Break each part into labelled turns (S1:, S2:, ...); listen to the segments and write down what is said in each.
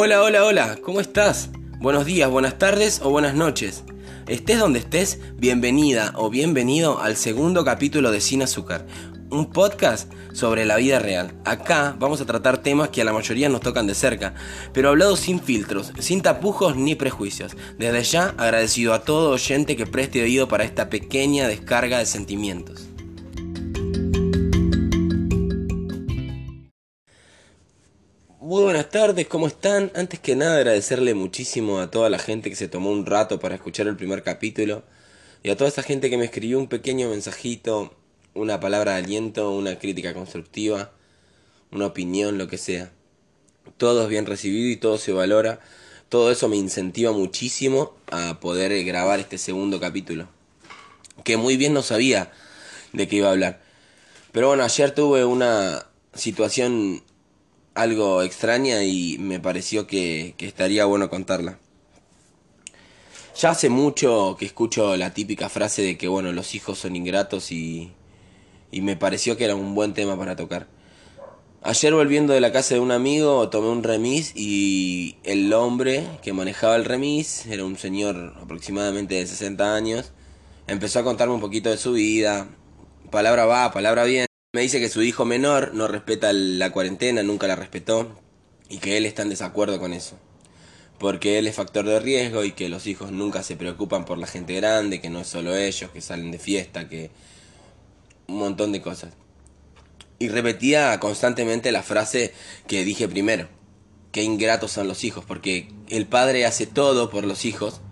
S1: Hola, hola, hola, ¿cómo estás? Buenos días, buenas tardes o buenas noches. Estés donde estés, bienvenida o bienvenido al segundo capítulo de Sin Azúcar, un podcast sobre la vida real. Acá vamos a tratar temas que a la mayoría nos tocan de cerca, pero hablados sin filtros, sin tapujos ni prejuicios. Desde ya agradecido a todo oyente que preste oído para esta pequeña descarga de sentimientos. Buenas tardes, ¿cómo están? Antes que nada agradecerle muchísimo a toda la gente que se tomó un rato para escuchar el primer capítulo y a toda esa gente que me escribió un pequeño mensajito, una palabra de aliento, una crítica constructiva, una opinión, lo que sea. Todo es bien recibido y todo se valora. Todo eso me incentiva muchísimo a poder grabar este segundo capítulo. Que muy bien no sabía de qué iba a hablar. Pero bueno, ayer tuve una situación algo extraña y me pareció que, estaría bueno contarla. Ya hace mucho que escucho la típica frase de que bueno, los hijos son ingratos y, y me pareció que era un buen tema para tocar. Ayer volviendo de la casa de un amigo tomé un remis y el hombre que manejaba el remis era un señor aproximadamente de 60 años. Empezó a contarme un poquito de su vida. Palabra va, palabra bien. Me dice que su hijo menor no respeta la cuarentena, nunca la respetó y que él está en desacuerdo con eso. Porque él es factor de riesgo y que los hijos nunca se preocupan por la gente grande, que no es solo ellos, que salen de fiesta, que un montón de cosas. Y repetía constantemente la frase que dije primero, que ingratos son los hijos, porque el padre hace todo por los hijos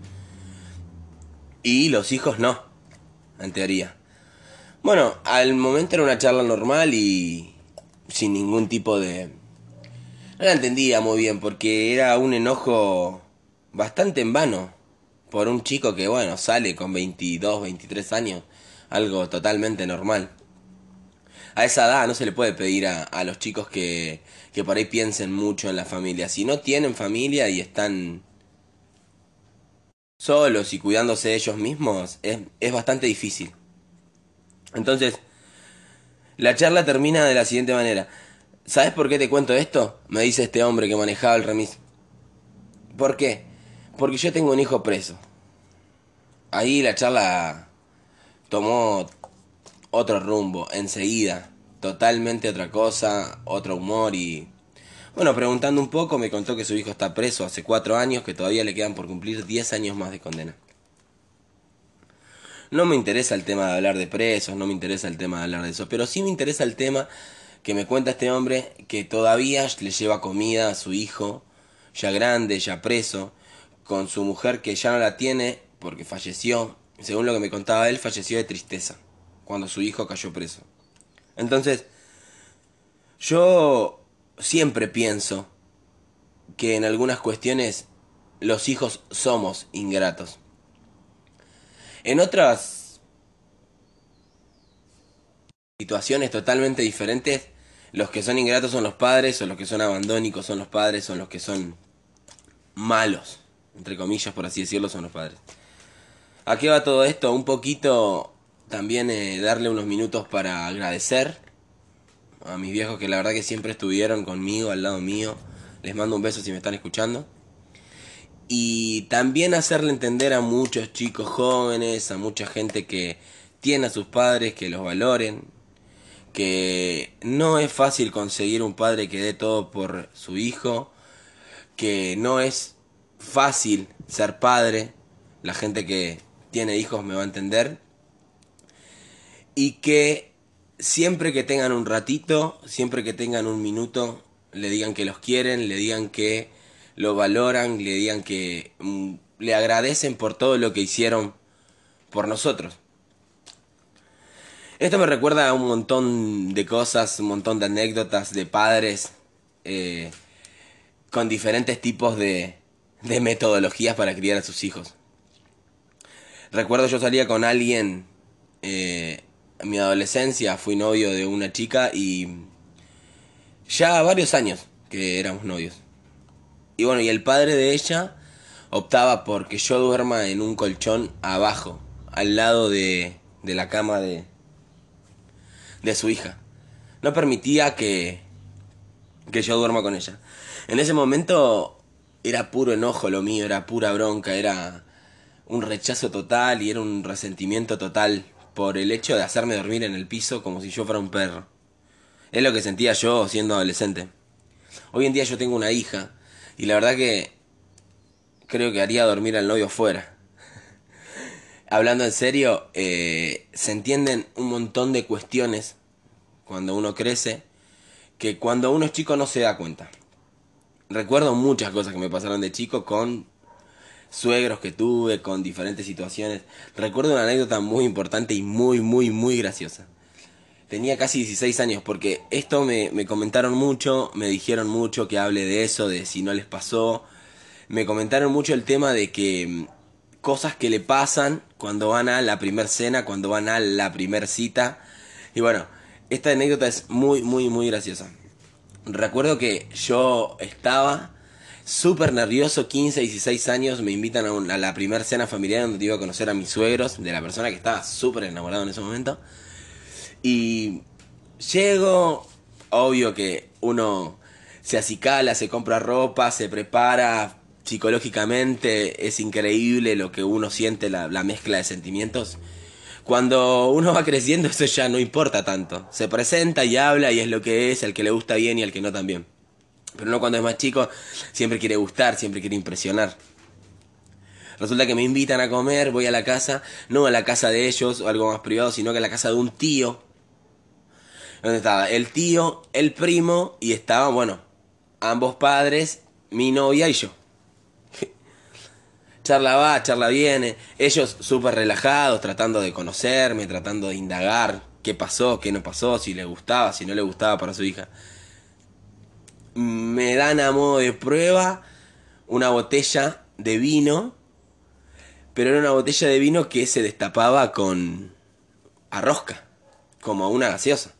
S1: y los hijos no, en teoría. Bueno, al momento era una charla normal y sin ningún tipo de... No la entendía muy bien porque era un enojo bastante en vano por un chico que, bueno, sale con 22, 23 años, algo totalmente normal. A esa edad no se le puede pedir a, a los chicos que, que por ahí piensen mucho en la familia. Si no tienen familia y están solos y cuidándose de ellos mismos, es, es bastante difícil. Entonces, la charla termina de la siguiente manera. ¿Sabes por qué te cuento esto? Me dice este hombre que manejaba el remis. ¿Por qué? Porque yo tengo un hijo preso. Ahí la charla tomó otro rumbo, enseguida. Totalmente otra cosa, otro humor y... Bueno, preguntando un poco, me contó que su hijo está preso hace cuatro años, que todavía le quedan por cumplir diez años más de condena. No me interesa el tema de hablar de presos, no me interesa el tema de hablar de eso, pero sí me interesa el tema que me cuenta este hombre que todavía le lleva comida a su hijo, ya grande, ya preso, con su mujer que ya no la tiene porque falleció, según lo que me contaba él, falleció de tristeza cuando su hijo cayó preso. Entonces, yo siempre pienso que en algunas cuestiones los hijos somos ingratos. En otras situaciones totalmente diferentes, los que son ingratos son los padres, o los que son abandónicos son los padres, o los que son malos, entre comillas, por así decirlo, son los padres. ¿A qué va todo esto? Un poquito también eh, darle unos minutos para agradecer a mis viejos que la verdad que siempre estuvieron conmigo, al lado mío. Les mando un beso si me están escuchando y también hacerle entender a muchos chicos jóvenes, a mucha gente que tiene a sus padres, que los valoren, que no es fácil conseguir un padre que dé todo por su hijo, que no es fácil ser padre, la gente que tiene hijos me va a entender, y que siempre que tengan un ratito, siempre que tengan un minuto, le digan que los quieren, le digan que lo valoran, le digan que mm, le agradecen por todo lo que hicieron por nosotros. Esto me recuerda a un montón de cosas, un montón de anécdotas de padres eh, con diferentes tipos de, de metodologías para criar a sus hijos. Recuerdo yo salía con alguien eh, en mi adolescencia, fui novio de una chica y ya varios años que éramos novios. Y bueno, y el padre de ella optaba por que yo duerma en un colchón abajo, al lado de, de la cama de, de su hija. No permitía que, que yo duerma con ella. En ese momento era puro enojo lo mío, era pura bronca, era un rechazo total y era un resentimiento total por el hecho de hacerme dormir en el piso como si yo fuera un perro. Es lo que sentía yo siendo adolescente. Hoy en día yo tengo una hija y la verdad que creo que haría dormir al novio fuera. Hablando en serio, eh, se entienden un montón de cuestiones cuando uno crece que cuando uno es chico no se da cuenta. Recuerdo muchas cosas que me pasaron de chico con suegros que tuve, con diferentes situaciones. Recuerdo una anécdota muy importante y muy, muy, muy graciosa. Tenía casi 16 años porque esto me, me comentaron mucho, me dijeron mucho que hable de eso, de si no les pasó. Me comentaron mucho el tema de que mm, cosas que le pasan cuando van a la primer cena, cuando van a la primer cita. Y bueno, esta anécdota es muy, muy, muy graciosa. Recuerdo que yo estaba súper nervioso, 15, 16 años, me invitan a, la primera cena familiar donde iba a conocer a mis suegros, de la persona que estaba súper enamorado en ese momento. Y llego, obvio que uno se acicala, se compra ropa, se prepara psicológicamente, es increíble lo que uno siente, la, la mezcla de sentimientos. Cuando uno va creciendo eso ya no importa tanto. Se presenta y habla y es lo que es, el que le gusta bien y el que no también. Pero no cuando es más chico, siempre quiere gustar, siempre quiere impresionar. Resulta que me invitan a comer, voy a la casa, no a la casa de ellos o algo más privado, sino que a la casa de un tío. Donde estaba el tío, el primo y estaban, bueno, ambos padres, mi novia y yo charla va, charla viene, ellos súper relajados, tratando de conocerme, tratando de indagar qué pasó, qué no pasó, si le gustaba, si no le gustaba para su hija. Me dan a modo de prueba una botella de vino, pero era una botella de vino que se destapaba con arrosca, como una gaseosa.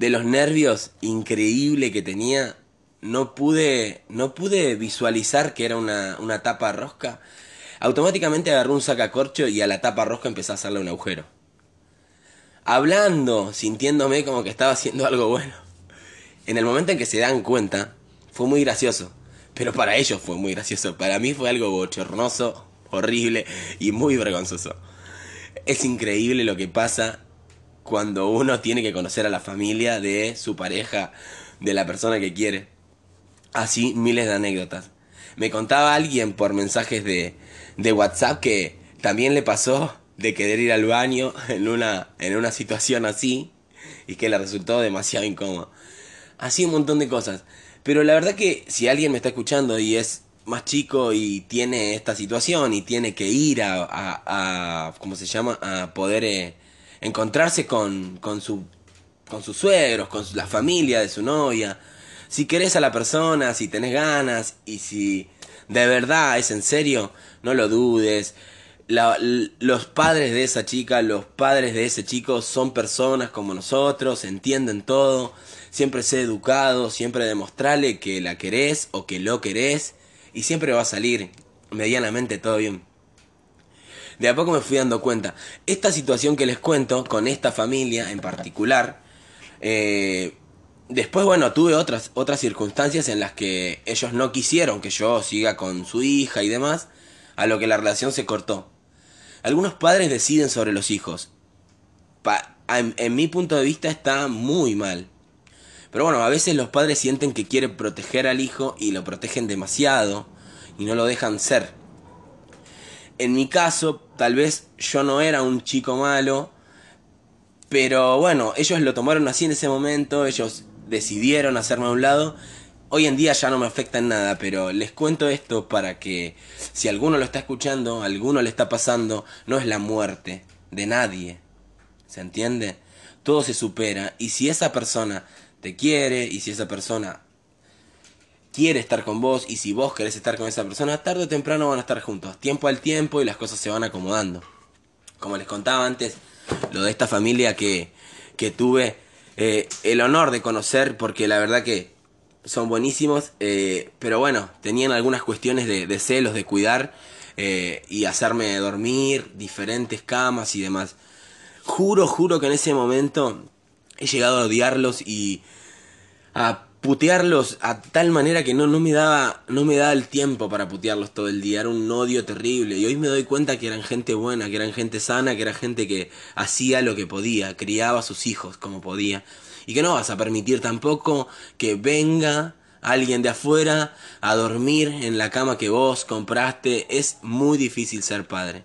S1: De los nervios increíble que tenía, no pude, no pude visualizar que era una, una tapa rosca. Automáticamente agarré un sacacorcho y a la tapa rosca empecé a hacerle un agujero. Hablando, sintiéndome como que estaba haciendo algo bueno. En el momento en que se dan cuenta, fue muy gracioso. Pero para ellos fue muy gracioso. Para mí fue algo bochornoso, horrible y muy vergonzoso. Es increíble lo que pasa cuando uno tiene que conocer a la familia de su pareja, de la persona que quiere. Así miles de anécdotas. Me contaba alguien por mensajes de, de WhatsApp que también le pasó de querer ir al baño en una, en una situación así y que le resultó demasiado incómodo. Así un montón de cosas. Pero la verdad que si alguien me está escuchando y es más chico y tiene esta situación y tiene que ir a, a, a ¿cómo se llama? A poder eh, encontrarse con, con, su, con sus suegros, con la familia de su novia, si querés a la persona, si tenés ganas y si de verdad es en serio, no lo dudes. los padres de esa chica, los padres de ese chico son personas como nosotros, entienden todo. Siempre sé educado, siempre demostrarle que la querés o que lo querés y siempre va a salir medianamente todo bien. De a poco me fui dando cuenta. Esta situación que les cuento con esta familia en particular, eh, Después, bueno, tuve otras, otras circunstancias en las que ellos no quisieron que yo siga con su hija y demás, a lo que la relación se cortó. Algunos padres deciden sobre los hijos. en, mi punto de vista está muy mal. Pero bueno, a veces los padres sienten que quieren proteger al hijo y lo protegen demasiado y no lo dejan ser. En mi caso, tal vez yo no era un chico malo, pero bueno, ellos lo tomaron así en ese momento, ellos decidieron hacerme a un lado. Hoy en día ya no me afecta en nada, pero les cuento esto para que si alguno lo está escuchando, alguno le está pasando, no es la muerte de nadie. ¿Se entiende? Todo se supera y si esa persona te quiere y si esa persona quiere estar con vos y si vos querés estar con esa persona, tarde o temprano van a estar juntos. Tiempo al tiempo y las cosas se van acomodando. Como les contaba antes, lo de esta familia que, que tuve eh, el honor de conocer, porque la verdad que son buenísimos, eh, pero bueno, tenían algunas cuestiones de, celos, de cuidar eh, y hacerme dormir, diferentes camas y demás. Juro, juro que en ese momento he llegado a odiarlos y a putearlos a tal manera que no, no me daba no me daba el tiempo para putearlos todo el día. Era un odio terrible. Y hoy me doy cuenta que eran gente buena que eran gente sana que era gente que hacía lo que podía criaba a sus hijos como podía. Y que no vas a permitir tampoco que venga alguien de afuera a dormir en la cama que vos compraste. Es muy difícil ser padre.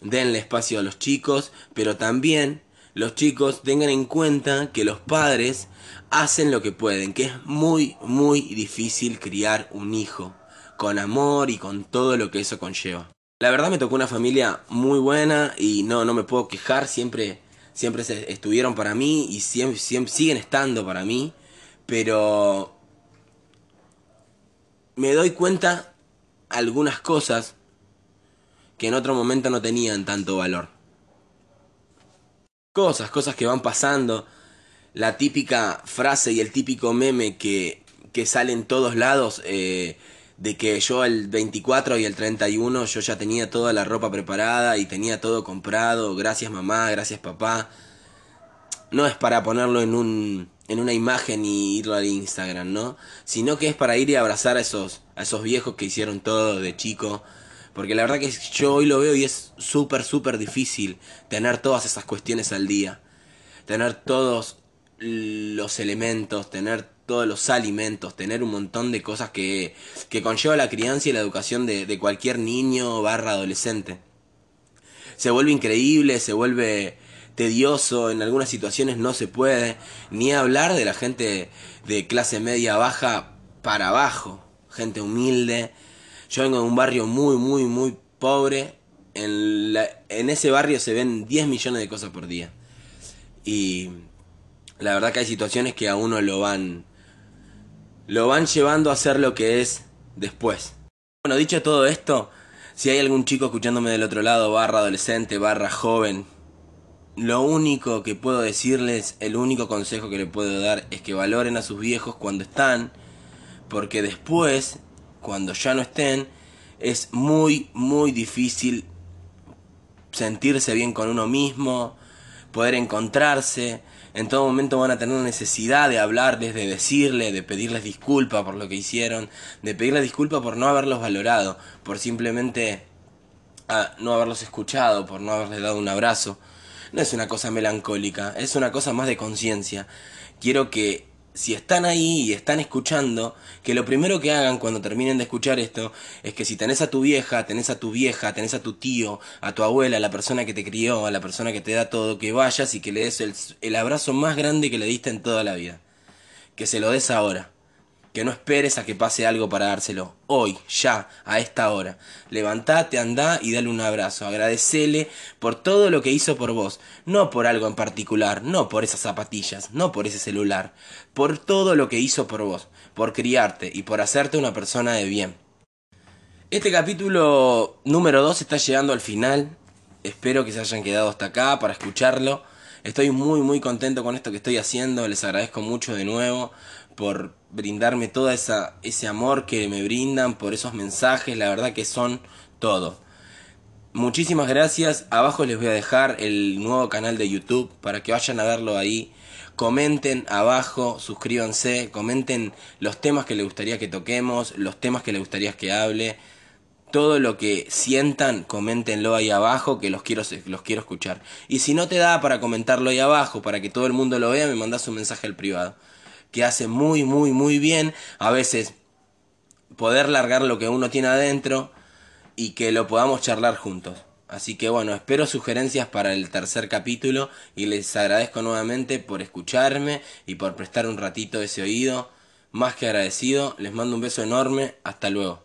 S1: Denle espacio a los chicos pero también los chicos tengan en cuenta que los padres hacen lo que pueden, que es muy, muy difícil criar un hijo, con amor y con todo lo que eso conlleva. La verdad me tocó una familia muy buena y no, no me puedo quejar, siempre, siempre estuvieron para mí y siempre, siempre siguen estando para mí, pero me doy cuenta algunas cosas que en otro momento no tenían tanto valor. Cosas, cosas que van pasando, la típica frase y el típico meme que, que sale en todos lados eh, de que yo el 24 y el 31 yo ya tenía toda la ropa preparada y tenía todo comprado, gracias mamá, gracias papá. No es para ponerlo en un en una imagen y irlo al Instagram, ¿no? Sino que es para ir y abrazar a esos a esos viejos que hicieron todo de chico, porque la verdad que yo hoy lo veo y es súper súper difícil tener todas esas cuestiones al día. Tener todos los elementos, tener todos los alimentos, tener un montón de cosas que, que conlleva la crianza y la educación de, de cualquier niño barra adolescente. Se vuelve increíble, se vuelve tedioso, en algunas situaciones no se puede, ni hablar de la gente de clase media baja para abajo, gente humilde. Yo vengo de un barrio muy, muy, muy pobre. En, en ese barrio se ven 10 millones de cosas por día. Y la verdad que hay situaciones que a uno lo van lo van llevando a ser lo que es después. Bueno, dicho todo esto, si hay algún chico escuchándome del otro lado, barra adolescente, barra joven, lo único que puedo decirles, el único consejo que le puedo dar es que valoren a sus viejos cuando están, porque después, cuando ya no estén, es muy, muy difícil sentirse bien con uno mismo, poder encontrarse, en todo momento van a tener necesidad de hablarles, de decirle, de pedirles disculpas por lo que hicieron, de pedirles disculpas por no haberlos valorado, por simplemente ah, no haberlos escuchado, por no haberles dado un abrazo. No es una cosa melancólica, es una cosa más de conciencia. Quiero que si están ahí y están escuchando, que lo primero que hagan cuando terminen de escuchar esto es que si tenés a tu vieja, tenés a tu vieja, tenés a tu tío, a tu abuela, a la persona que te crió, a la persona que te da todo, que vayas y que le des el, el abrazo más grande que le diste en toda la vida. Que se lo des ahora que no esperes a que pase algo para dárselo. Hoy, ya, a esta hora. Levantate, andá y dale un abrazo. Agradecele por todo lo que hizo por vos. No por algo en particular, no por esas zapatillas, no por ese celular. Por todo lo que hizo por vos. Por criarte y por hacerte una persona de bien. Este capítulo número 2 está llegando al final. Espero que se hayan quedado hasta acá para escucharlo. Estoy muy muy contento con esto que estoy haciendo. Les agradezco mucho de nuevo por brindarme todo esa, ese amor que me brindan, por esos mensajes, la verdad que son todo. Muchísimas gracias, abajo les voy a dejar el nuevo canal de YouTube para que vayan a verlo ahí. Comenten abajo, suscríbanse, comenten los temas que les gustaría que toquemos, los temas que les gustaría que hable. Todo lo que sientan, coméntenlo ahí abajo que los quiero, los quiero escuchar. Y si no te da para comentarlo ahí abajo, para que todo el mundo lo vea, me mandas un mensaje al privado que hace muy, muy, muy bien. A veces poder largar lo que uno tiene adentro y que lo podamos charlar juntos. Así que bueno, espero sugerencias para el tercer capítulo y les agradezco nuevamente por escucharme y por prestar un ratito ese oído. Más que agradecido, les mando un beso enorme, hasta luego.